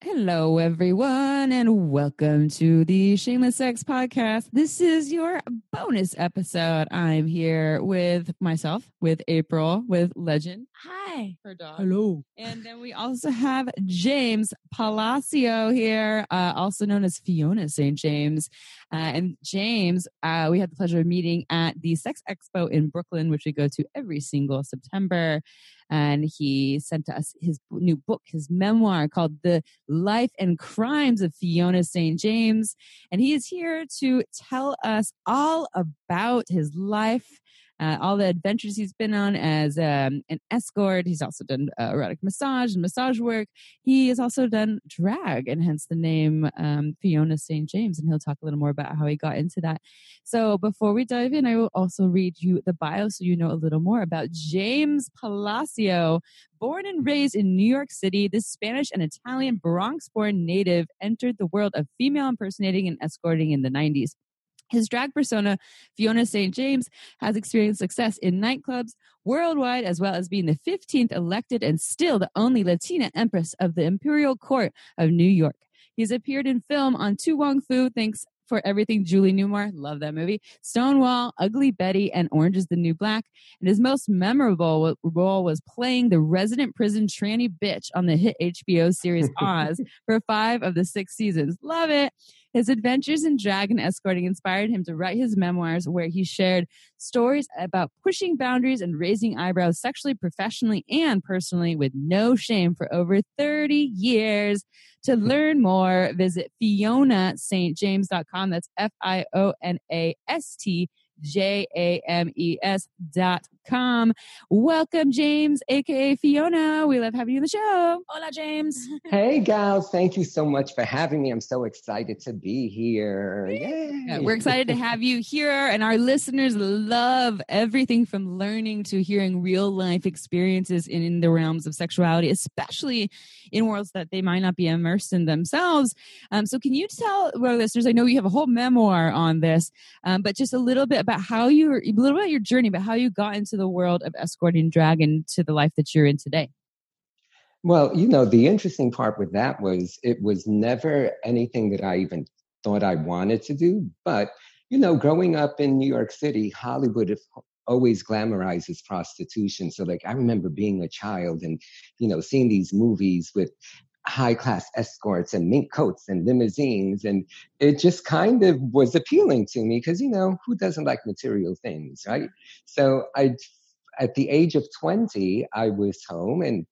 Hello, everyone, and welcome to the Shameless Sex Podcast. This is your bonus episode. I'm here with myself, with April, with Legend. Hi. Her dog. Hello. And then we also have James Palacio here, uh, also known as Fiona St. James. Uh, and James, uh, we had the pleasure of meeting at the Sex Expo in Brooklyn, which we go to every single September and he sent us his new book, his memoir called The Life and Crimes of Fiona St. James. And he is here to tell us all about his life uh, all the adventures he's been on as um, an escort. He's also done uh, erotic massage and massage work. He has also done drag, and hence the name um, Fiona St. James. And he'll talk a little more about how he got into that. So before we dive in, I will also read you the bio so you know a little more about James Palacio. Born and raised in New York City, this Spanish and Italian Bronx born native entered the world of female impersonating and escorting in the 90s. His drag persona, Fiona St. James, has experienced success in nightclubs worldwide, as well as being the 15th elected and still the only Latina empress of the Imperial Court of New York. He's appeared in film on To Wong Foo, thanks for everything Julie Newmar, love that movie, Stonewall, Ugly Betty, and Orange is the New Black. And his most memorable role was playing the resident prison tranny bitch on the hit HBO series Oz for five of the six seasons. Love it. His adventures in dragon escorting inspired him to write his memoirs, where he shared stories about pushing boundaries and raising eyebrows sexually, professionally, and personally with no shame for over 30 years. To learn more, visit FionaSt.James.com. That's F I O N A S T J A M E S dot com. Welcome, James, aka Fiona. We love having you on the show. Hola, James. hey, gals. Thank you so much for having me. I'm so excited to be here. Yay. Yeah, we're excited to have you here, and our listeners love everything from learning to hearing real life experiences in, in the realms of sexuality, especially in worlds that they might not be immersed in themselves. Um, so, can you tell our listeners? I know you have a whole memoir on this, um, but just a little bit about how you, a little bit about your journey, but how you got into the world of escorting drag to the life that you're in today. Well, you know, the interesting part with that was it was never anything that I even thought I wanted to do. But, you know, growing up in New York City, Hollywood always glamorizes prostitution. So, like, I remember being a child and, you know, seeing these movies with high class escorts and mink coats and limousines. And it just kind of was appealing to me because, you know, who doesn't like material things, right? So I, at the age of 20, I was home and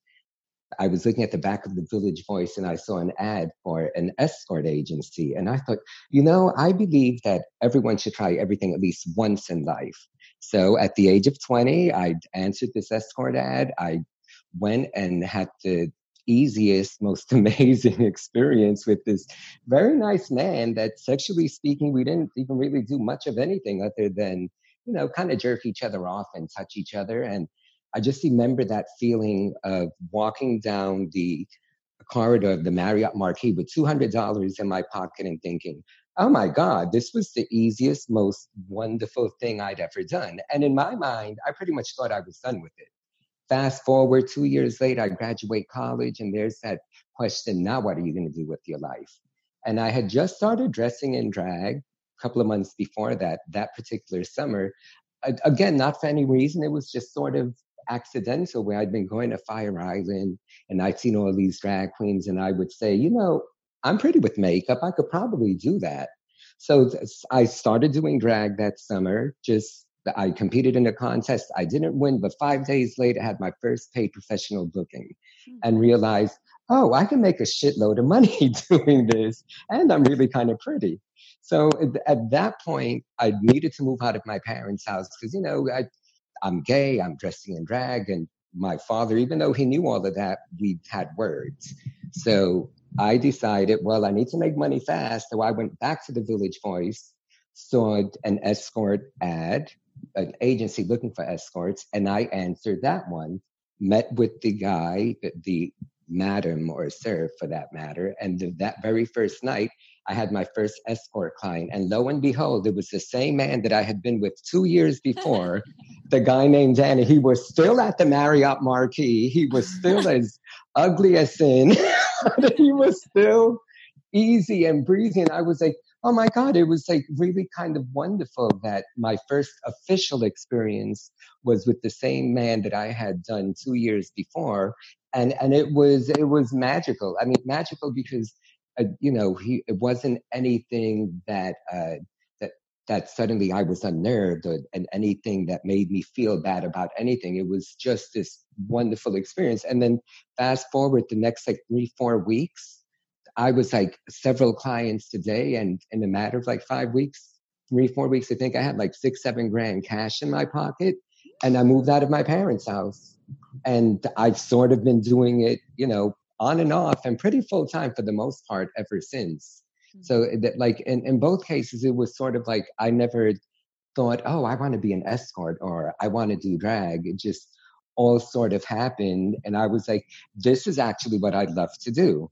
I was looking at the back of the Village Voice and I saw an ad for an escort agency. And I thought, you know, I believe that everyone should try everything at least once in life. So at the age of 20, I answered this escort ad. I went and had the easiest, most amazing experience with this very nice man that sexually speaking, we didn't even really do much of anything other than, you know, kind of jerk each other off and touch each other. And I just remember that feeling of walking down the corridor of the Marriott Marquis with $200 in my pocket and thinking, oh my God, this was the easiest, most wonderful thing I'd ever done. And in my mind, I pretty much thought I was done with it. Fast forward two years later, I graduate college, and there's that question now, what are you going to do with your life? And I had just started dressing in drag a couple of months before that, that particular summer. Again, not for any reason, it was just sort of accidental where I'd been going to Fire Island and I'd seen all these drag queens, and I would say, you know, I'm pretty with makeup. I could probably do that. So I started doing drag that summer, just I competed in a contest. I didn't win, but five days later, I had my first paid professional booking mm-hmm. and realized, oh, I can make a shitload of money doing this. And I'm really kind of pretty. So at that point, I needed to move out of my parents' house because, you know, I, I'm gay, I'm dressing in drag. And my father, even though he knew all of that, we had words. So I decided, well, I need to make money fast. So I went back to the Village Voice, saw an escort ad an agency looking for escorts, and I answered that one. Met with the guy, the madam or sir for that matter, and the, that very first night, I had my first escort client, and lo and behold, it was the same man that I had been with two years before. the guy named Danny. He was still at the Marriott Marquis. He was still as ugly as sin. he was still easy and breezy. And I was like, oh my God, it was like really kind of wonderful that my first official experience was with the same man that I had done two years before. And, and it was, it was magical. I mean, magical because, uh, you know, he, it wasn't anything that, uh, that, that suddenly I was unnerved or, and anything that made me feel bad about anything. It was just this wonderful experience. And then fast forward the next like three, four weeks, I was like several clients today, and in a matter of like five weeks, three, four weeks, I think I had like six, seven grand cash in my pocket. And I moved out of my parents' house. And I've sort of been doing it, you know, on and off and pretty full time for the most part ever since. So mm-hmm. that like in, in both cases, it was sort of like I never thought, oh, I want to be an escort or I want to do drag. It just all sort of happened. And I was like, this is actually what I'd love to do.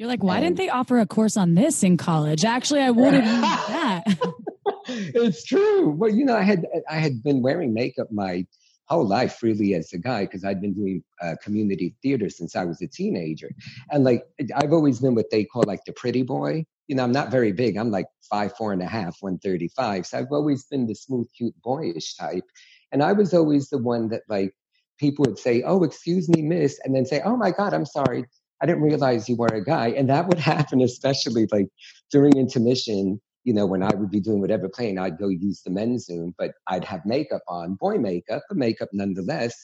You're like, why and, didn't they offer a course on this in college? Actually, I would have that. it's true. Well, you know, I had I had been wearing makeup my whole life really as a guy because I'd been doing uh, community theater since I was a teenager, and like I've always been what they call like the pretty boy. You know, I'm not very big. I'm like five, four and a half, one thirty-five. So I've always been the smooth, cute, boyish type, and I was always the one that like people would say, "Oh, excuse me, miss," and then say, "Oh my God, I'm sorry." I didn't realize you were a guy. And that would happen, especially like during intermission, you know, when I would be doing whatever playing, I'd go use the men's Zoom, but I'd have makeup on, boy makeup, but makeup nonetheless.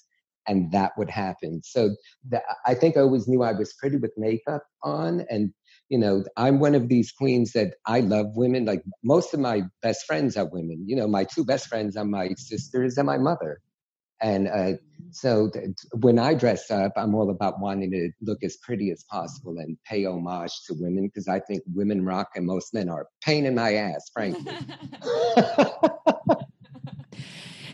And that would happen. So the, I think I always knew I was pretty with makeup on. And, you know, I'm one of these queens that I love women. Like most of my best friends are women. You know, my two best friends are my sisters and my mother. And uh, so when I dress up, I'm all about wanting to look as pretty as possible and pay homage to women because I think women rock and most men are pain in my ass, frankly.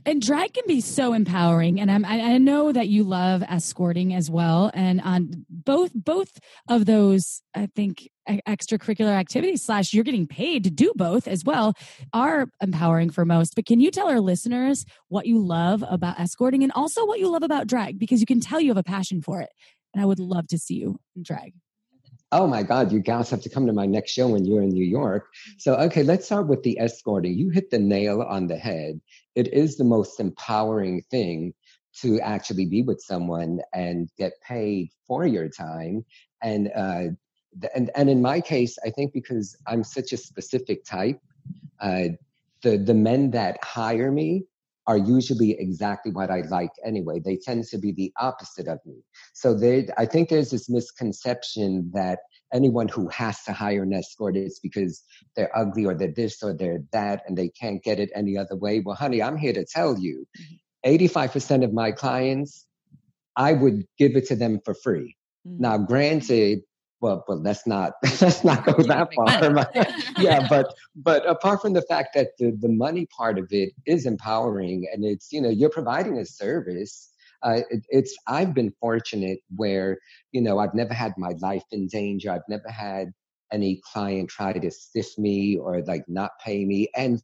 and drag can be so empowering and I'm, i know that you love escorting as well and on both both of those i think extracurricular activities slash you're getting paid to do both as well are empowering for most but can you tell our listeners what you love about escorting and also what you love about drag because you can tell you have a passion for it and i would love to see you in drag oh my God, you guys have to come to my next show when you're in New York. So, okay, let's start with the escorting. You hit the nail on the head. It is the most empowering thing to actually be with someone and get paid for your time. And, uh, and, and in my case, I think because I'm such a specific type, uh, the, the men that hire me are usually exactly what I like anyway. They tend to be the opposite of me. So they, I think there's this misconception that anyone who has to hire an escort is because they're ugly or they're this or they're that and they can't get it any other way. Well, honey, I'm here to tell you, 85% mm-hmm. of my clients, I would give it to them for free. Mm-hmm. Now, granted, well, but let's not let's not go that far. yeah, but but apart from the fact that the the money part of it is empowering, and it's you know you're providing a service. Uh, it, it's I've been fortunate where you know I've never had my life in danger. I've never had any client try to stiff me or like not pay me, and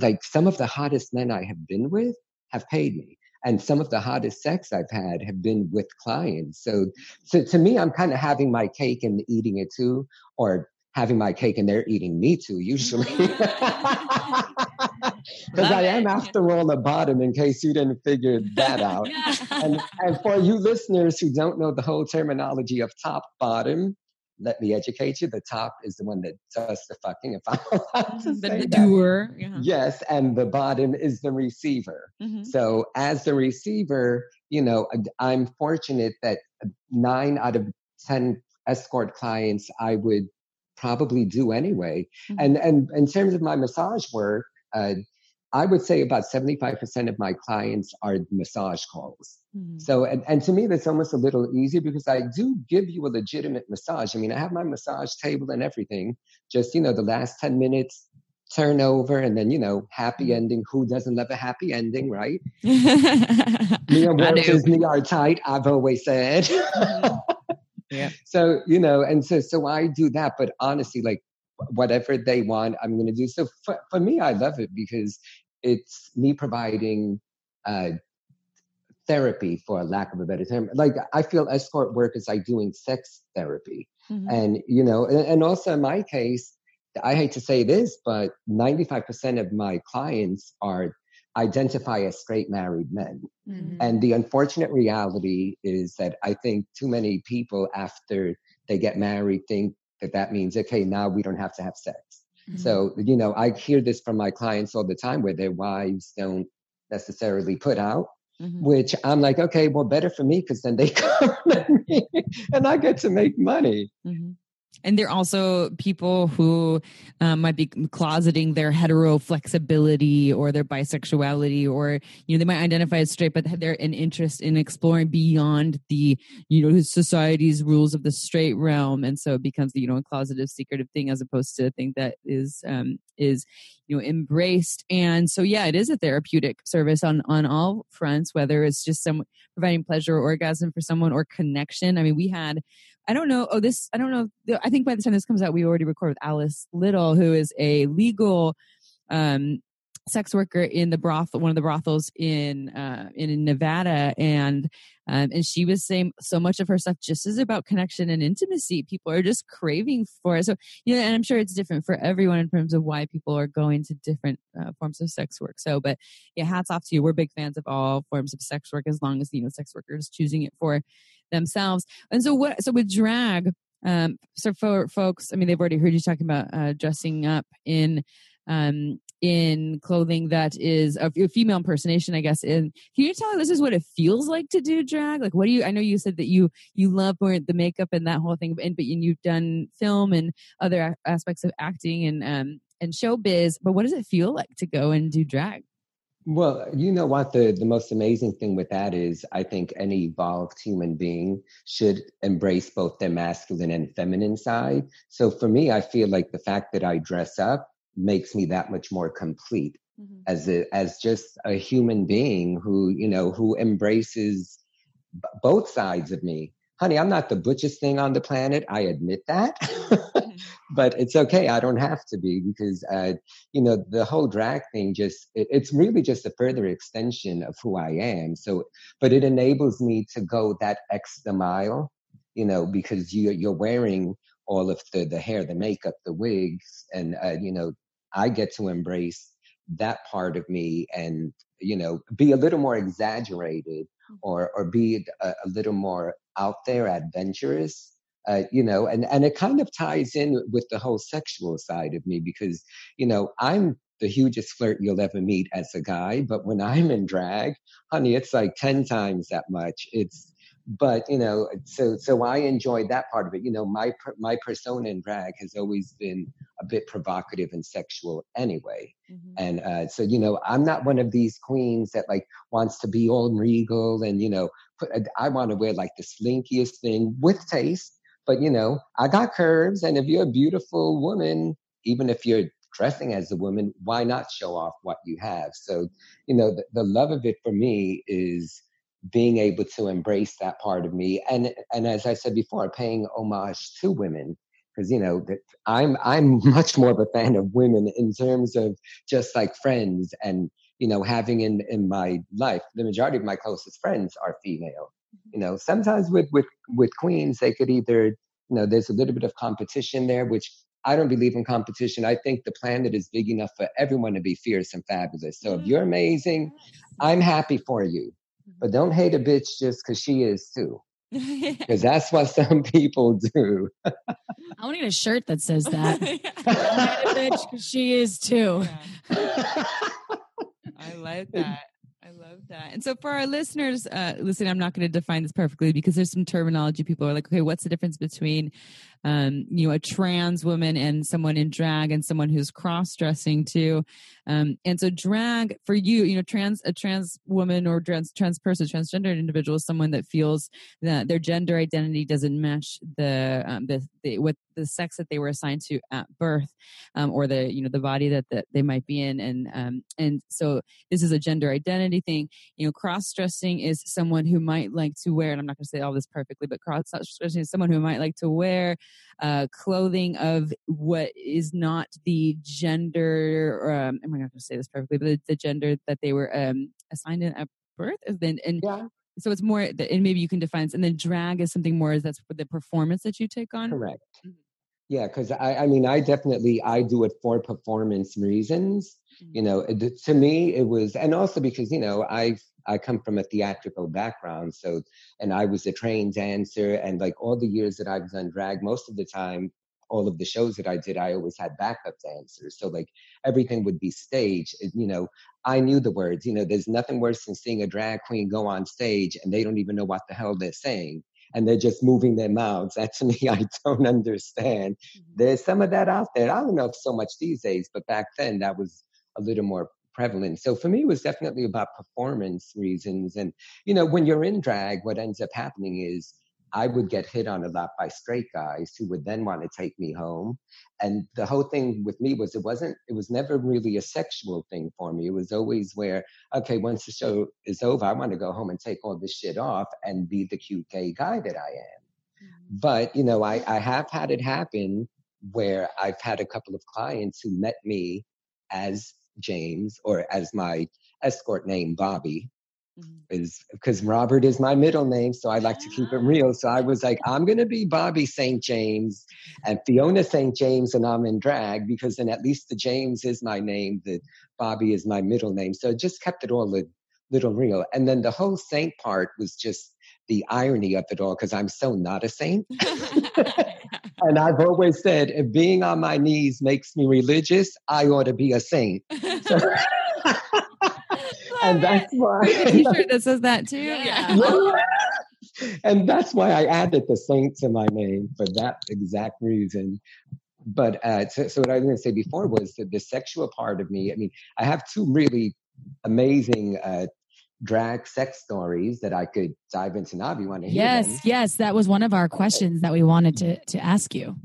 like some of the hottest men I have been with have paid me and some of the hottest sex I've had have been with clients. So, so to me, I'm kind of having my cake and eating it too, or having my cake and they're eating me too, usually. Mm-hmm. Because I am, after all, a bottom, in case you didn't figure that out. and, and for you listeners who don't know the whole terminology of top bottom, let me educate you. The top is the one that does the fucking, if I'm allowed to the, say doer. Yeah. Yes, and the bottom is the receiver. Mm-hmm. So as the receiver, you know, I'm fortunate that nine out of ten escort clients I would probably do anyway. Mm-hmm. And and in terms of my massage work, uh, I would say about 75% of my clients are massage calls. Mm-hmm. So, and, and to me, that's almost a little easier because I do give you a legitimate massage. I mean, I have my massage table and everything. Just, you know, the last 10 minutes, turn over and then, you know, happy mm-hmm. ending. Who doesn't love a happy ending, right? me and Walt Disney are tight, I've always said. Mm-hmm. yeah. So, you know, and so, so I do that. But honestly, like, whatever they want, I'm going to do. So for, for me, I love it because it's me providing uh, therapy for a lack of a better term. Like I feel escort work is like doing sex therapy. Mm-hmm. And, you know, and, and also in my case, I hate to say this, but 95% of my clients are identify as straight married men. Mm-hmm. And the unfortunate reality is that I think too many people after they get married think that that means, okay, now we don't have to have sex. Mm-hmm. So, you know, I hear this from my clients all the time where their wives don't necessarily put out Mm-hmm. Which I'm like, okay, well, better for me because then they come and I get to make money. Mm-hmm. And they're also people who um, might be closeting their hetero flexibility or their bisexuality, or you know they might identify as straight, but they're an interest in exploring beyond the you know society's rules of the straight realm, and so it becomes the you know a closeted, secretive thing as opposed to a thing that is um, is you know embraced. And so yeah, it is a therapeutic service on on all fronts, whether it's just some providing pleasure or orgasm for someone or connection. I mean, we had I don't know. Oh, this, I don't know. I think by the time this comes out, we already recorded with Alice Little, who is a legal um, sex worker in the brothel, one of the brothels in uh, in Nevada, and um, and she was saying so much of her stuff just is about connection and intimacy. People are just craving for it. So you know, and I'm sure it's different for everyone in terms of why people are going to different uh, forms of sex work. So, but yeah, hats off to you. We're big fans of all forms of sex work as long as you know sex workers choosing it for themselves. And so what? So with drag, um, so for folks, I mean, they've already heard you talking about uh, dressing up in um, in clothing that is a, female impersonation, I guess. And can you tell us this is what it feels like to do drag? Like, what do you? I know you said that you you love the makeup and that whole thing, but but you've done film and other aspects of acting and um and showbiz. But what does it feel like to go and do drag? Well, you know what? The, the most amazing thing with that is I think any evolved human being should embrace both their masculine and feminine side. So for me, I feel like the fact that I dress up makes me that much more complete mm-hmm. as a, as just a human being who, you know, who embraces b- both sides of me honey, I'm not the butchest thing on the planet. I admit that. Mm-hmm. but it's okay. I don't have to be because, uh, you know, the whole drag thing just, it, it's really just a further extension of who I am. So, but it enables me to go that extra mile, you know, because you, you're wearing all of the, the hair, the makeup, the wigs, and, uh, you know, I get to embrace that part of me and, you know, be a little more exaggerated mm-hmm. or, or be a, a little more out there, adventurous, uh, you know, and, and it kind of ties in with the whole sexual side of me because, you know, I'm the hugest flirt you'll ever meet as a guy, but when I'm in drag, honey, it's like 10 times that much. It's, but you know so so i enjoyed that part of it. You know my my persona in drag has always been a bit provocative and sexual anyway. Mm-hmm. and uh, so you know i'm not one of these queens that like wants to be all regal and you know put, i want to wear like the slinkiest thing with taste. But you know i got curves and if you're a beautiful woman even if you're dressing as a woman why not show off what you have? So you know the, the love of it for me is being able to embrace that part of me and and as i said before paying homage to women because you know that i'm i'm much more of a fan of women in terms of just like friends and you know having in in my life the majority of my closest friends are female mm-hmm. you know sometimes with with with queens they could either you know there's a little bit of competition there which I don't believe in competition. I think the planet is big enough for everyone to be fierce and fabulous. So if you're amazing, I'm happy for you. But don't hate a bitch just because she is too. Because that's what some people do. I want to get a shirt that says that. Don't hate a bitch, because she is too. Yeah. I like that. I love that. And so for our listeners, uh, listen, I'm not going to define this perfectly because there's some terminology. People are like, okay, what's the difference between um, you know, a trans woman and someone in drag and someone who's cross dressing too. Um, and so drag for you, you know, trans, a trans woman or trans, trans person, transgender individual is someone that feels that their gender identity doesn't match the, um, the, the, what the sex that they were assigned to at birth, um, or the, you know, the body that, that they might be in. And, um, and so this is a gender identity thing. You know, cross dressing is someone who might like to wear, and I'm not going to say all this perfectly, but cross dressing is someone who might like to wear uh, clothing of what is not the gender. Um, I'm not going to say this perfectly? But the, the, gender that they were um, assigned in at birth, and then and yeah. so it's more, and maybe you can define, and then drag is something more. Is that's the performance that you take on? Correct. Mm-hmm. Yeah, because I, I mean, I definitely I do it for performance reasons. Mm-hmm. You know, it, to me it was, and also because you know I I come from a theatrical background, so and I was a trained dancer, and like all the years that I've done drag, most of the time all of the shows that I did, I always had backup dancers. So like everything would be staged. You know, I knew the words. You know, there's nothing worse than seeing a drag queen go on stage and they don't even know what the hell they're saying. And they're just moving their mouths. That to me, I don't understand. Mm-hmm. There's some of that out there. I don't know if so much these days, but back then that was a little more prevalent. So for me, it was definitely about performance reasons. And, you know, when you're in drag, what ends up happening is I would get hit on a lot by straight guys who would then want to take me home. And the whole thing with me was it wasn't, it was never really a sexual thing for me. It was always where, okay, once the show is over, I want to go home and take all this shit off and be the cute gay guy that I am. Mm-hmm. But, you know, I, I have had it happen where I've had a couple of clients who met me as James or as my escort name, Bobby. Is because Robert is my middle name, so I like to keep it real. So I was like, I'm gonna be Bobby St. James and Fiona St. James, and I'm in drag because then at least the James is my name, the Bobby is my middle name. So it just kept it all a little real. And then the whole saint part was just the irony of it all because I'm so not a saint. and I've always said, if being on my knees makes me religious, I ought to be a saint. So, and that's why a t-shirt that says that too. Yeah. and that's why I added the saint to my name for that exact reason. But uh, so, so, what I was going to say before was that the sexual part of me. I mean, I have two really amazing uh, drag sex stories that I could dive into now. If you want to hear Yes, them. yes, that was one of our questions that we wanted to to ask you.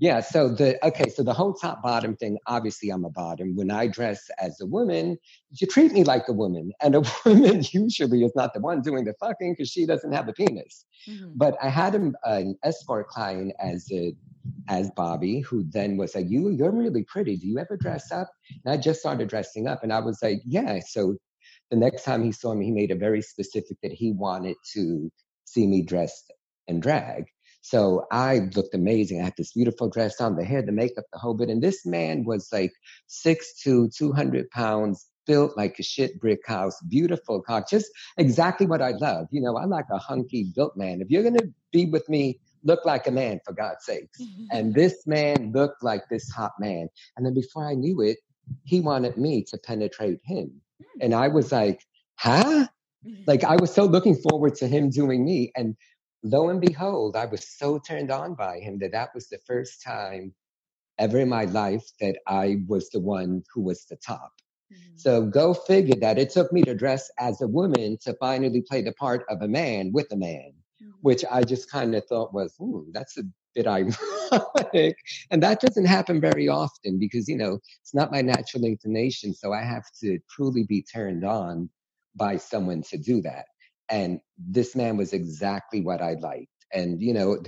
Yeah, so the okay, so the whole top bottom thing, obviously I'm a bottom. When I dress as a woman, you treat me like a woman. And a woman usually is not the one doing the fucking because she doesn't have a penis. Mm-hmm. But I had a, an escort client as a as Bobby, who then was like, You you're really pretty. Do you ever dress up? And I just started dressing up and I was like, Yeah. So the next time he saw me, he made it very specific that he wanted to see me dressed in drag. So I looked amazing. I had this beautiful dress on, the hair, the makeup, the whole bit. And this man was like six to 200 pounds, built like a shit brick house, beautiful cock, just exactly what I love. You know, I like a hunky built man. If you're going to be with me, look like a man for God's sakes. and this man looked like this hot man. And then before I knew it, he wanted me to penetrate him. Hmm. And I was like, huh? Like I was so looking forward to him doing me. And lo and behold, I was so turned on by him that that was the first time ever in my life that I was the one who was the top. Mm-hmm. So go figure that it took me to dress as a woman to finally play the part of a man with a man, mm-hmm. which I just kind of thought was, ooh, that's a bit ironic. and that doesn't happen very often because, you know, it's not my natural inclination. So I have to truly be turned on by someone to do that and this man was exactly what I liked. And you know,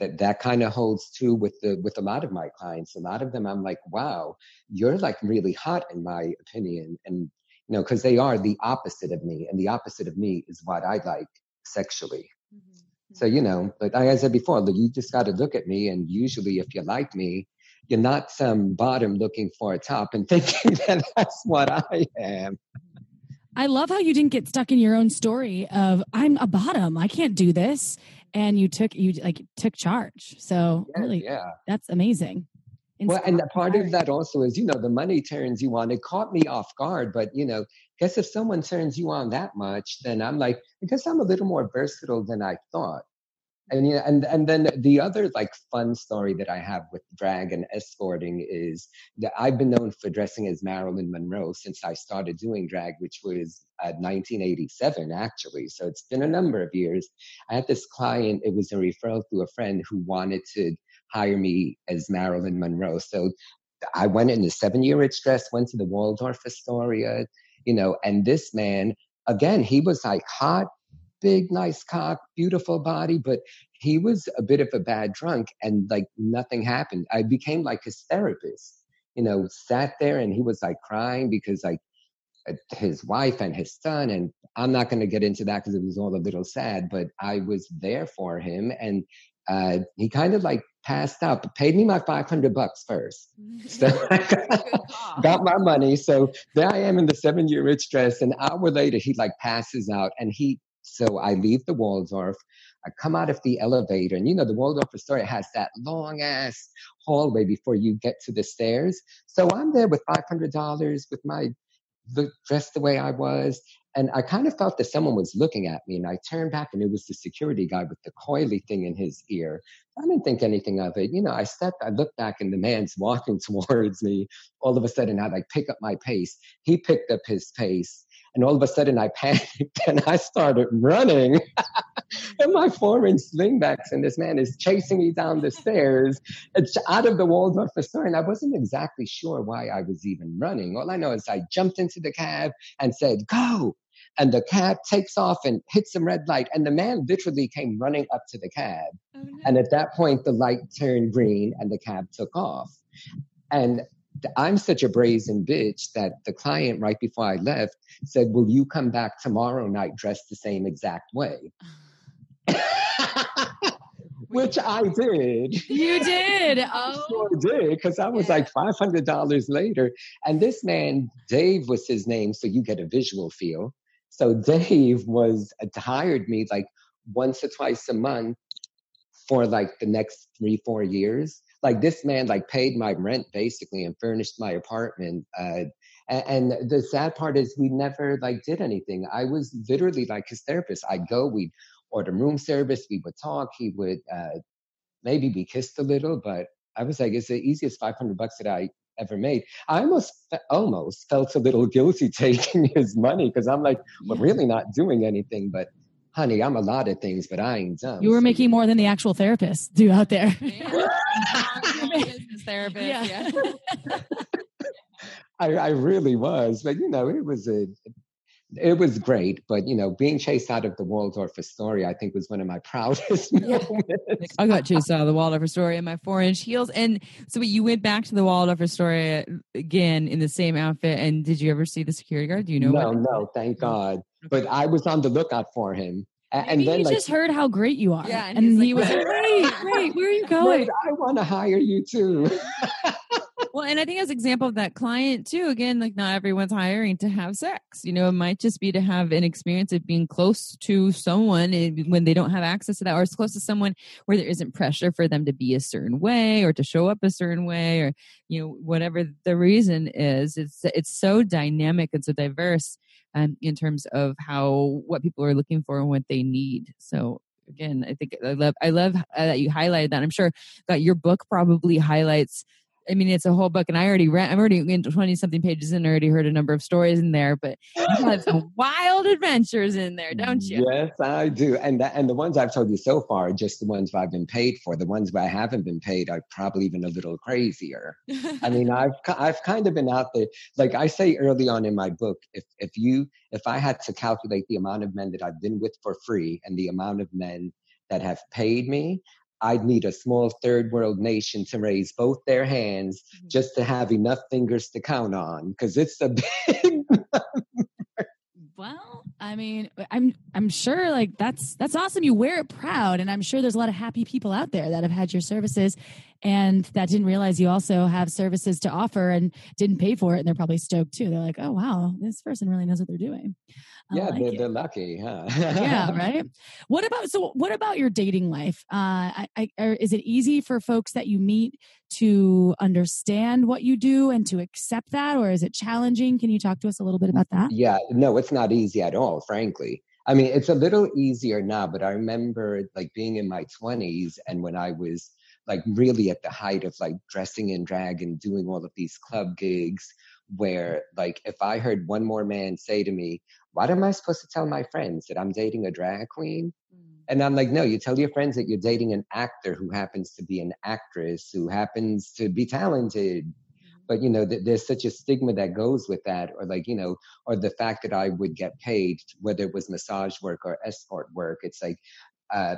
that that kind of holds true with the with a lot of my clients. A lot of them, I'm like, wow, you're like really hot in my opinion, and you know, because they are the opposite of me, and the opposite of me is what I like sexually. Mm-hmm. So you know, but like I said before, you just got to look at me, and usually, if you like me, you're not some bottom looking for a top and thinking that that's what I am. I love how you didn't get stuck in your own story of I'm a bottom, I can't do this, and you took you like took charge. So yeah, really, yeah, that's amazing. Well, and part of that also is, you know, the money turns you on. It caught me off guard, but you know, guess if someone turns you on that much, then I'm like, I guess I'm a little more versatile than I thought and yeah, and and then the other like fun story that I have with drag and escorting is that I've been known for dressing as Marilyn Monroe since I started doing drag, which was uh, 1987 actually. So it's been a number of years. I had this client; it was a referral through a friend who wanted to hire me as Marilyn Monroe. So I went in the seven-year itch dress, went to the Waldorf Astoria, you know, and this man again, he was like hot big, nice cock, beautiful body, but he was a bit of a bad drunk and like nothing happened. I became like his therapist, you know, sat there and he was like crying because like uh, his wife and his son. And I'm not going to get into that because it was all a little sad, but I was there for him. And uh, he kind of like passed out, but paid me my 500 bucks first. So I got, got, my money. So there I am in the seven year itch dress. An hour later, he like passes out and he, so I leave the Waldorf. I come out of the elevator, and you know, the Waldorf Astoria has that long ass hallway before you get to the stairs. So I'm there with $500 with my look, dressed the way I was. And I kind of felt that someone was looking at me, and I turned back, and it was the security guy with the coily thing in his ear. I didn't think anything of it. You know, I stepped, I looked back, and the man's walking towards me. All of a sudden, I like pick up my pace. He picked up his pace, and all of a sudden, I panicked and I started running. and my foreign slingbacks, and this man is chasing me down the stairs. It's out of the Waldorf Astoria, and I wasn't exactly sure why I was even running. All I know is I jumped into the cab and said, "Go!" and the cab takes off and hits some red light and the man literally came running up to the cab oh, no. and at that point the light turned green and the cab took off and i'm such a brazen bitch that the client right before i left said will you come back tomorrow night dressed the same exact way which I did. You did. Oh, sure did because I was yeah. like five hundred dollars later, and this man Dave was his name, so you get a visual feel. So Dave was uh, hired me like once or twice a month for like the next three, four years. Like this man like paid my rent basically and furnished my apartment. Uh, and, and the sad part is we never like did anything. I was literally like his therapist. I'd go, we'd order room service, we would talk, he would uh, maybe be kissed a little, but I was like, it's the easiest 500 bucks that I ever made. I almost almost felt a little guilty taking his money because I'm like, we're really not doing anything. But honey, I'm a lot of things, but I ain't done. You were so. making more than the actual therapist do out there. business therapist. Yeah. yeah. I, I really was, but you know, it was a it was great, but you know, being chased out of the Waldorf Astoria, I think was one of my proudest moments. I got chased out of the Waldorf Astoria in my four inch heels. And so you went back to the Waldorf Astoria again in the same outfit. And did you ever see the security guard? Do you know? No, what? no, thank God. But I was on the lookout for him. Maybe and then, he like, just heard how great you are. Yeah, and, and he like, was like, "Great, great. Where are you going? I want to hire you too." Well, and I think as example of that client too, again, like not everyone's hiring to have sex. You know, it might just be to have an experience of being close to someone when they don't have access to that, or as close to someone where there isn't pressure for them to be a certain way or to show up a certain way, or you know, whatever the reason is. It's it's so dynamic and so diverse, um, in terms of how what people are looking for and what they need. So again, I think I love I love uh, that you highlighted that. I'm sure that your book probably highlights I mean, it's a whole book, and I already read. I'm already in twenty something pages and I already heard a number of stories in there. But you have some wild adventures in there, don't you? Yes, I do. And that, and the ones I've told you so far are just the ones I've been paid for. The ones where I haven't been paid are probably even a little crazier. I mean, I've I've kind of been out there. Like I say early on in my book, if if you if I had to calculate the amount of men that I've been with for free and the amount of men that have paid me, I'd need a small third world nation to raise both their hands mm-hmm. just to have enough fingers to count on because it's a big well i mean i'm i'm sure like that's that's awesome you wear it proud and i'm sure there's a lot of happy people out there that have had your services and that didn't realize you also have services to offer and didn't pay for it and they're probably stoked too. They're like oh wow this person really knows what they're doing. Yeah like they're, they're, lucky huh? Yeah right? What about so what about your dating life? Uh I, I, is it easy for folks that you meet to understand what you do and to accept that or is it challenging? Can you talk to us a little bit about that? Yeah no it's not easy at all frankly. I mean, it's a little easier now, but I remember like being in my 20s and when I was like really at the height of like dressing in drag and doing all of these club gigs where like if I heard one more man say to me, What am I supposed to tell my friends that I'm dating a drag queen? Mm. And I'm like, no, you tell your friends that you're dating an actor who happens to be an actress, who happens to be talented. Mm-hmm. But you know, th- there's such a stigma that goes with that, or like you know, or the fact that I would get paid, whether it was massage work or escort work. It's like, uh,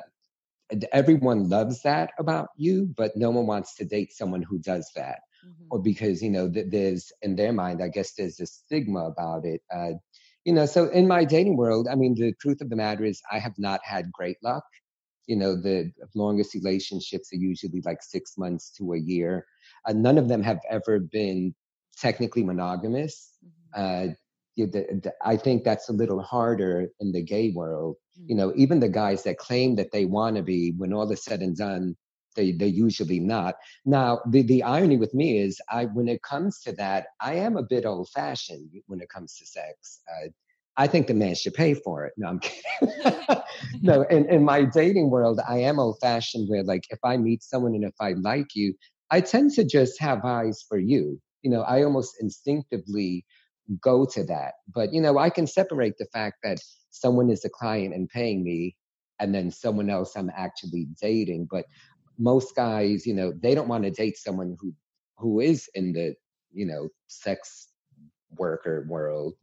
everyone loves that about you, but no one wants to date someone who does that. mm-hmm. or because you know th- there's in their mind, I guess there's a stigma about it. Uh, you know, so in my dating world, I mean, the truth of the matter is, I have not had great luck. You know, the longest relationships are usually like six months to a year. Uh, none of them have ever been technically monogamous. Mm-hmm. Uh, I think that's a little harder in the gay world. Mm-hmm. You know, even the guys that claim that they want to be, when all is said and done, they they're usually not. Now, the the irony with me is, I when it comes to that, I am a bit old fashioned when it comes to sex. Uh, I think the man should pay for it. No, I'm kidding. no, in, in my dating world, I am old fashioned where like if I meet someone and if I like you, I tend to just have eyes for you. You know, I almost instinctively go to that. But, you know, I can separate the fact that someone is a client and paying me and then someone else I'm actually dating. But most guys, you know, they don't want to date someone who who is in the, you know, sex worker world.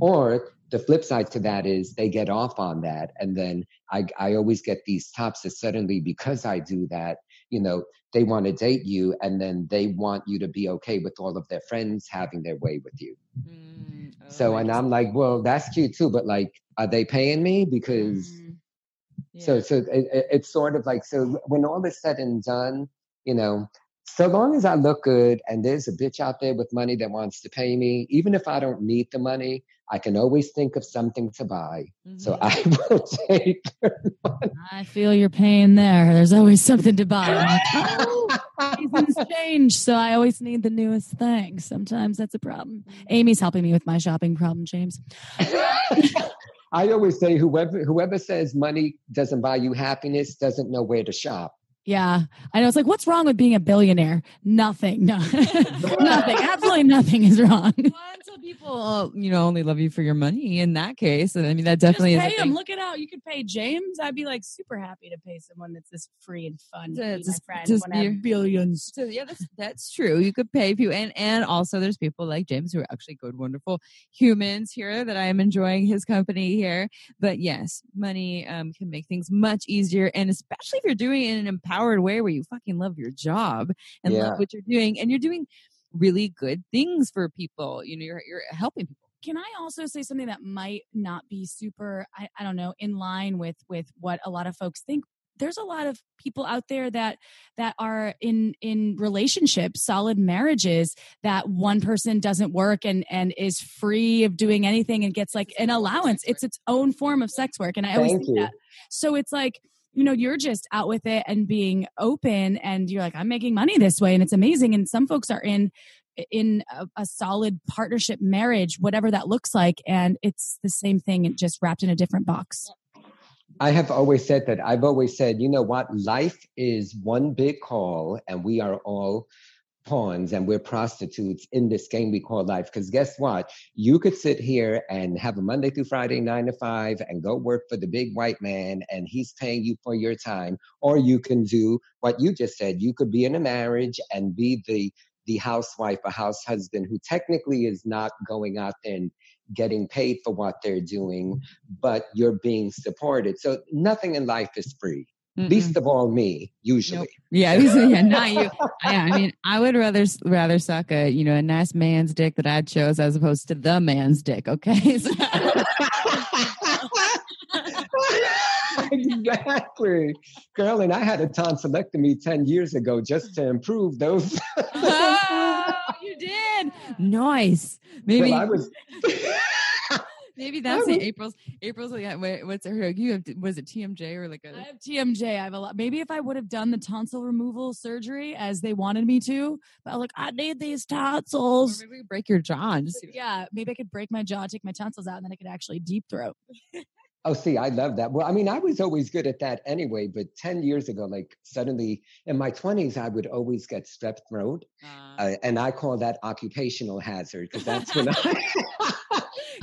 Or the flip side to that is they get off on that. And then I, I always get these tops that suddenly, because I do that, you know, they want to date you and then they want you to be okay with all of their friends having their way with you. Mm, oh, so, and I'm like, well, that's cute too, but like, are they paying me? Because, mm, yeah. so, so it, it's sort of like, so when all is said and done, you know, so long as I look good and there's a bitch out there with money that wants to pay me, even if I don't need the money, I can always think of something to buy. Mm-hmm. So I will take. I feel your pain there. There's always something to buy. Like, oh, seasons change, so I always need the newest thing. Sometimes that's a problem. Amy's helping me with my shopping problem, James. I always say whoever whoever says money doesn't buy you happiness doesn't know where to shop. Yeah. I know. It's like, what's wrong with being a billionaire? Nothing. No, nothing. Absolutely nothing is wrong. Well, until people, uh, you know, only love you for your money in that case. And I mean, that definitely Just pay is. Pay them. Look it out. You could pay James. I'd be like super happy to pay someone that's this free and fun. To, to just, my friend just when I have billions. So, yeah, that's, that's true. You could pay people. And, and also, there's people like James who are actually good, wonderful humans here that I am enjoying his company here. But yes, money um, can make things much easier. And especially if you're doing it in an empowered way where you fucking love your job and yeah. love what you're doing and you're doing really good things for people you know you're, you're helping people. Can i also say something that might not be super I, I don't know in line with with what a lot of folks think? There's a lot of people out there that that are in in relationships solid marriages that one person doesn't work and and is free of doing anything and gets like an allowance. It's its own form of sex work and i always Thank think you. that so it's like you know you're just out with it and being open and you're like i'm making money this way and it's amazing and some folks are in in a, a, solid partnership marriage whatever that looks like and it's the same thing and just wrapped in a different box. I have always said that. I've always said you know what? Life is one big call and we are all pawns and we're prostitutes in this game we call life. Because guess what? You could sit here and have a Monday through Friday, nine to five, and go work for the big white man, and he's paying you for your time. Or you can do what you just said. You could be in a marriage and be the the housewife or house husband who technically is not going out there and getting paid for what they're doing, but you're being supported. So nothing in life is free. Mm-mm. Least of all me, usually. Nope. Yeah, yeah, not you. yeah, I mean, I would rather rather suck a you know a nice man's dick that I chose as opposed to the man's dick. Okay. exactly, girl. And I had a tonsillectomy ten years ago just to improve those. oh, you did nice. Maybe well, I was. Maybe that's the April's. April's like, wait, what's her? You have was it TMJ or like a? I have TMJ. I have a lot. Maybe if I would have done the tonsil removal surgery as they wanted me to, but I'm like, I need these tonsils. Or maybe break your jaw. And just yeah, maybe I could break my jaw, take my tonsils out, and then I could actually deep throat. Oh, see, I love that. Well, I mean, I was always good at that anyway, but 10 years ago, like suddenly in my 20s, I would always get strep throat. Uh, uh, and I call that occupational hazard because that's when I.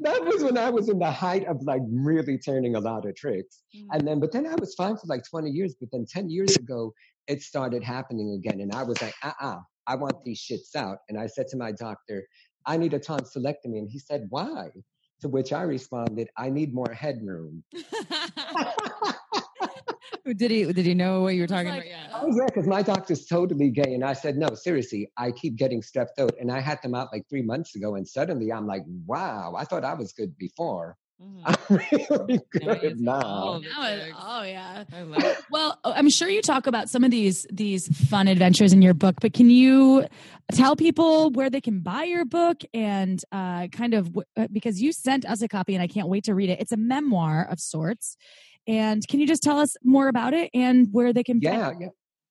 that was when I was in the height of like really turning a lot of tricks. Mm-hmm. And then, but then I was fine for like 20 years. But then 10 years ago, it started happening again. And I was like, uh uh-uh, uh I want these shits out. And I said to my doctor, I need a tonsillectomy. And he said, why? To which I responded, I need more headroom. did he did he know what you were talking like, about? Yeah. Oh yeah, because my doctor's totally gay, and I said no, seriously, I keep getting strep throat, and I had them out like three months ago, and suddenly I'm like, wow, I thought I was good before. Mhm. I'm really good he's now. all Now it- oh yeah. I love. Well, I'm sure you talk about some of these these fun adventures in your book, but can you tell people where they can buy your book and uh, kind of w- uh, because you sent us a copy and I can't wait to read it. It's a memoir of sorts, and can you just tell us more about it and where they can? Yeah, yeah.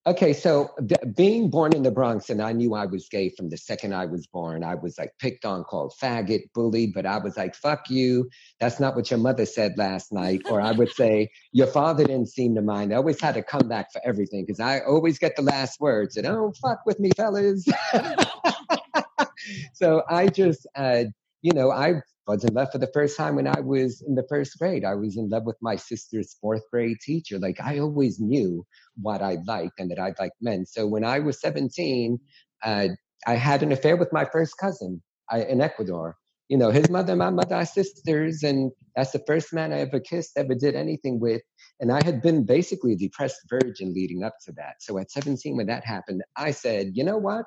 Okay, so being born in the Bronx, and I knew I was gay from the second I was born. I was like picked on, called faggot, bullied, but I was like, fuck you. That's not what your mother said last night. Or I would say, your father didn't seem to mind. I always had a comeback for everything because I always get the last words. And don't fuck with me, fellas. so I just, uh, you know, I was in love for the first time when I was in the first grade. I was in love with my sister's fourth grade teacher. Like I always knew what I liked and that I liked men. So when I was 17, uh, I had an affair with my first cousin I, in Ecuador. You know, his mother and my mother are sisters, and that's the first man I ever kissed, ever did anything with. And I had been basically a depressed virgin leading up to that. So at 17, when that happened, I said, you know what?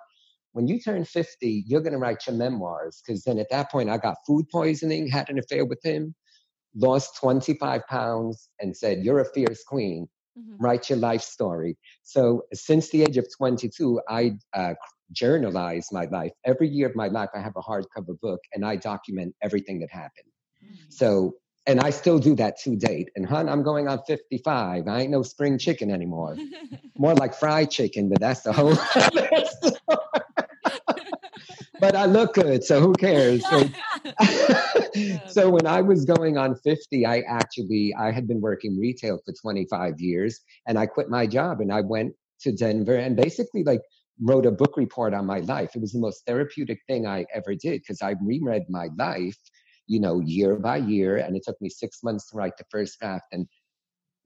When you turn 50, you're going to write your memoirs. Because then at that point, I got food poisoning, had an affair with him, lost 25 pounds, and said, You're a fierce queen. Mhm. Write your life story. So since the age of 22, I uh, journalize my life. Every year of my life, I have a hardcover book and I document everything that happened. So, and I still do that to date. And hun, I'm going on 55. I ain't no spring chicken anymore. More like fried chicken, but that's the whole. but I look good, so who cares? So, so when I was going on 50, I actually I had been working retail for 25 years and I quit my job and I went to Denver and basically like wrote a book report on my life. It was the most therapeutic thing I ever did because I reread my life, you know, year by year and it took me 6 months to write the first draft and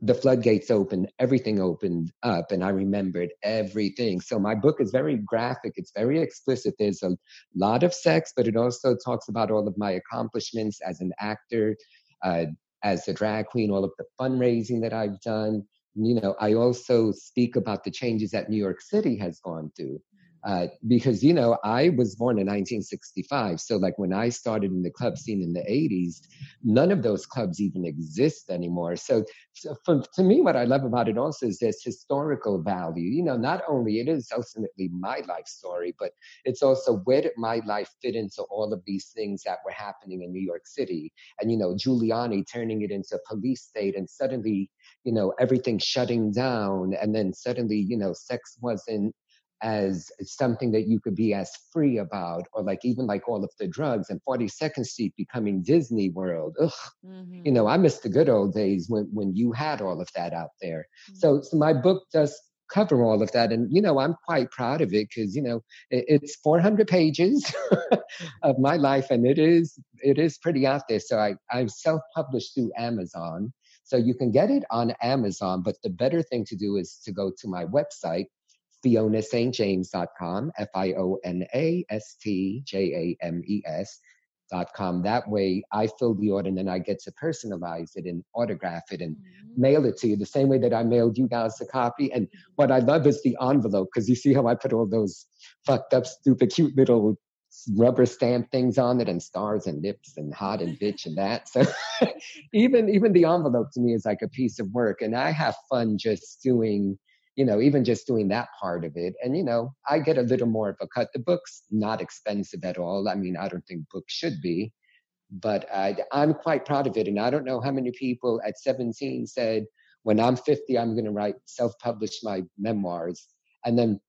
the floodgates opened, everything opened up, and I remembered everything. So my book is very graphic. It's very explicit. There's a lot of sex, but it also talks about all of my accomplishments as an actor, uh, as a drag queen, all of the fundraising that I've done. You know, I also speak about the changes that New York City has gone through. Uh, because you know I was born in 1965, so like when I started in the club scene in the 80s, none of those clubs even exist anymore. So so for, to me, what I love about it also is this historical value. You know, not only it is ultimately my life story, but it's also where did my life fit into all of these things that were happening in New York City? And, you know, Giuliani turning it into a police state and suddenly, you know, everything shutting down. And then suddenly, you know, sex wasn't as something that you could be as free about, or like even like all of the drugs and 42nd Street becoming Disney World. Ugh, Mhm. you know, I miss the good old days when when you had all of that out there. So, so my book does cover all of that, and you know, I'm quite proud of it because you know it, it's 400 pages of my life, and it is it is pretty out there. So I I self published through Amazon, so you can get it on Amazon. But the better thing to do is to go to my website FionaSt.James.com, F I O N A S T J A M E S dot com. That way I fill the order and then I get to personalize it and autograph it and mm-hmm. mail it to you the same way that I mailed you guys a copy. And mm-hmm. what I love is the envelope because you see how I put all those fucked up, stupid, cute little rubber stamp things on it and stars and lips and hot and bitch and that. So even even the envelope to me is like a piece of work. And I have fun just doing you know, even just doing that part of it. And, you know, I get a little more of a cut. The book's not expensive at all. I mean, I don't think books should be, but I, I'm quite proud of it. And I don't know how many people at 17 said, when I'm 50, I'm going to write, self publish my memoirs. And then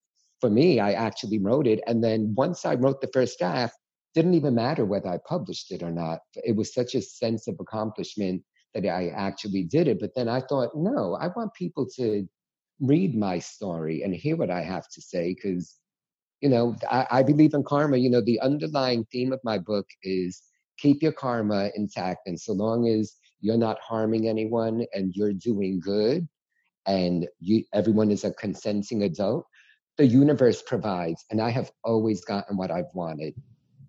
for me, I actually wrote it. And then once I wrote the first draft, didn't even matter whether I published it or not. It was such a sense of accomplishment that I actually did it. But then I thought, no, I want people to read my story and hear what I have to say because, you know, I, I, believe in karma. You know, the underlying theme of my book is keep your karma intact. And so long as you're not harming anyone and you're doing good and you, everyone is a consenting adult, the universe provides. And I have always gotten what I've wanted.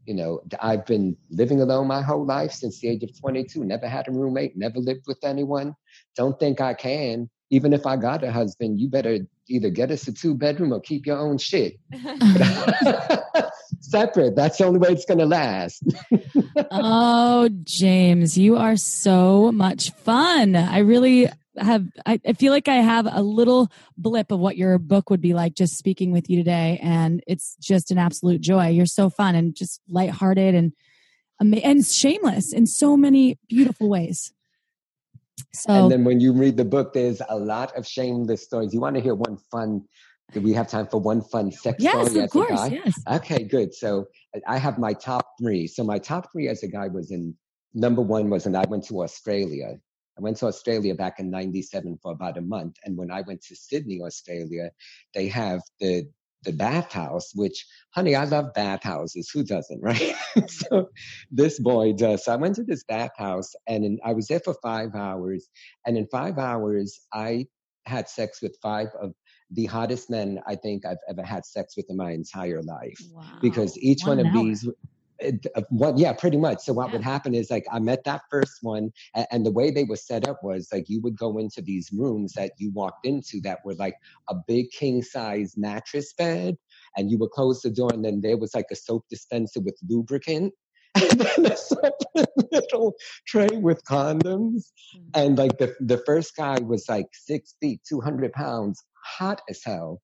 You know, I've been living alone my whole life since the age of 22, never had a roommate, never lived with anyone. Don't think I can even if I got a husband, you better either get us a two bedroom or keep your own shit. Separate. That's the only way it's going to last. oh, James, you are so much fun. I really have, I, I feel like I have a little blip of what your book would be like just speaking with you today. And it's just an absolute joy. You're so fun and just lighthearted and, and shameless in so many beautiful ways. So, and then when you read the book, there's a lot of shameless stories. You want to hear one fun? Do we have time for one fun sex yes, story? Yes, of course. Yes. Okay, good. So uh, I have my top three. So my top three as a guy was in number one was, and I went to Australia. I went to Australia back in 97 for about a month. And when I went to Sydney, Australia, they have the the bathhouse, which, honey, I love bathhouses. Who doesn't, right? so this boy does. So I went to this bathhouse and in, I was there for five hours. And in five hours, I had sex with five of the hottest men I think I've ever had sex with in my entire life. Wow. Because each one, one of hour. these what yeah pretty much so what yeah. would happen is like i met that first one and, and, the way they were set up was like you would go into these rooms that you walked into that were like a big king size mattress bed and you would close the door and then there was like a soap dispenser with lubricant and then a little tray with condoms mm-hmm. and like the, the first guy was like six feet 200 pounds hot as hell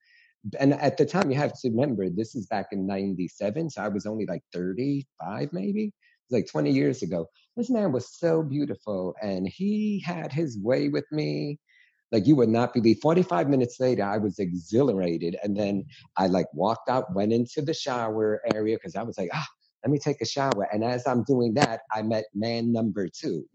and at the time you have to remember this is back in 97 so i was only like 35 maybe? It was like 20 years ago. This man was so beautiful and he had his way with me. Like you would not believe 45 minutes later i was exhilarated and then i like walked out went into the shower area because i was like ah let me take a shower and as i'm doing that i met man number two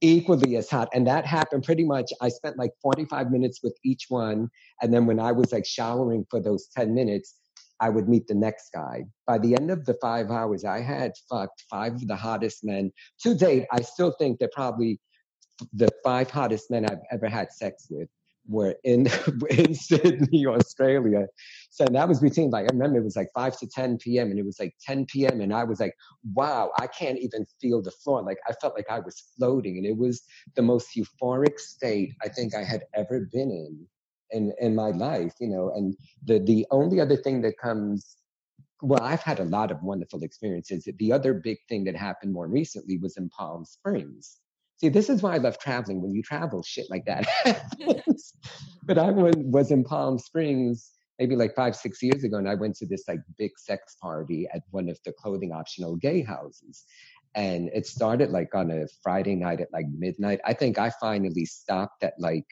equally as hot. And that happened pretty much. I spent like 45 minutes with each one. And then when I was like showering for those 10 minutes, I would meet the next guy. By the end of the five hours, I had fucked five of the hottest men. To date, I still think they're probably the five hottest men I've ever had sex with were in in Sydney, Australia. So that was between like I remember it was like five to ten p.m. and it was like ten p.m. and I was like, wow, I can't even feel the floor. Like I felt like I was floating, and it was the most euphoric state I think I had ever been in in in my life. You know, and the the only other thing that comes. Well, I've had a lot of wonderful experiences. The other big thing that happened more recently was in Palm Springs See, this is why I love traveling. When you travel, shit like that but I was in Palm Springs maybe like five, six years ago, and I went to this like big sex party at one of the clothing optional gay houses. And it started like on a Friday night at like midnight. I think I finally stopped at like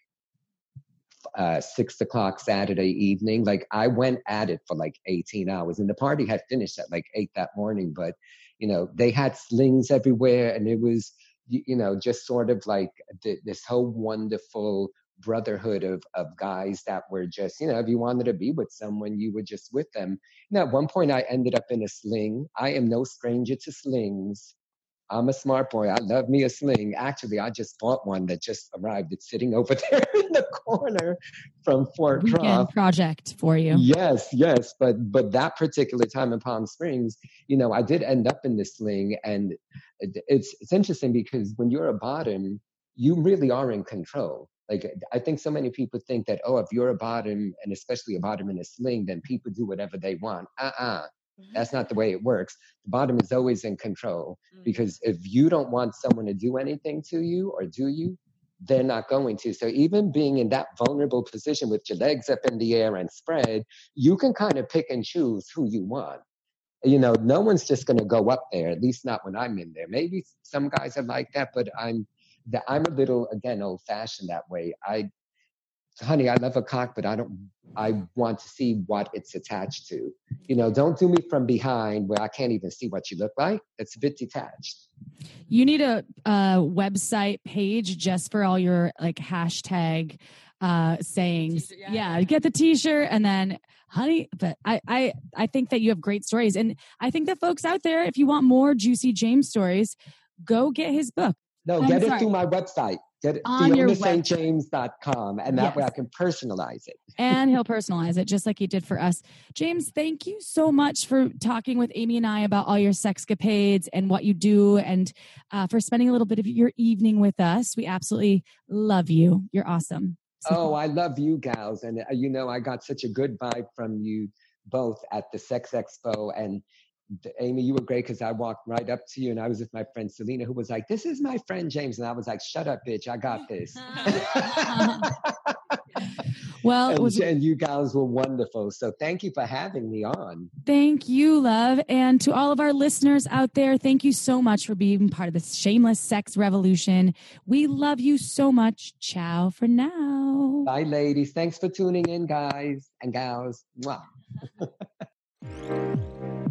uh, six o'clock Saturday evening. Like I went at it for like 18 hours, and the party had finished at like eight that morning. But you know, they had slings everywhere, and it was you, you know, just sort of like th- this whole wonderful brotherhood of of guys that were just, you know, if you wanted to be with someone, you were just with them. Know, at one point I ended up in a sling. I am no stranger to slings. I'm a smart boy. I love me a sling. Actually, I just bought one that just arrived. It's sitting over there in the corner from Fort Weekend Croft. project for you. Yes, yes. But but that particular time in Palm Springs, you know, I did end up in the sling, and it's it's interesting because when you're a bottom, you really are in control. Like I think so many people think that oh, if you're a bottom and especially a bottom in a sling, then people do whatever they want. Uh-uh. That's not the way it works. The bottom is always in control mm. because if you don't want someone to do anything to you or do you, they're not going to. So even being in that vulnerable position with your legs up in the air and spread, you can kind of pick and choose who you want you know, no one's just going to go up there. At least not when I'm in there. Maybe some guys are like that, but I'm that I'm a little again old fashioned that way. I, honey, I love a cock, but I don't. I want to see what it's attached to. You know, don't do me from behind where I can't even see what you look like. It's a bit detached. You need a, a website page just for all your like hashtag uh sayings. Yeah, yeah, get the t-shirt and then honey but I, I i think that you have great stories and i think that folks out there if you want more juicy james stories go get his book no I'm get sorry. it through my website get on your james.com and that yes. way i can personalize it and he'll personalize it just like he did for us james thank you so much for talking with amy and i about all your sexcapades and what you do and uh, for spending a little bit of your evening with us we absolutely love you you're awesome oh, I love you gals. And, uh, you know, I got such a good vibe from you both at the Sex Expo. And Amy, you were great because I walked right up to you and I was with my friend Selena, who was like, This is my friend James. And I was like, Shut up, bitch. I got this. well, and, was, and you guys were wonderful. So thank you for having me on. Thank you, love. And to all of our listeners out there, thank you so much for being part of this shameless sex revolution. We love you so much. Ciao for now. Bye, ladies. Thanks for tuning in, guys and gals. Mwah.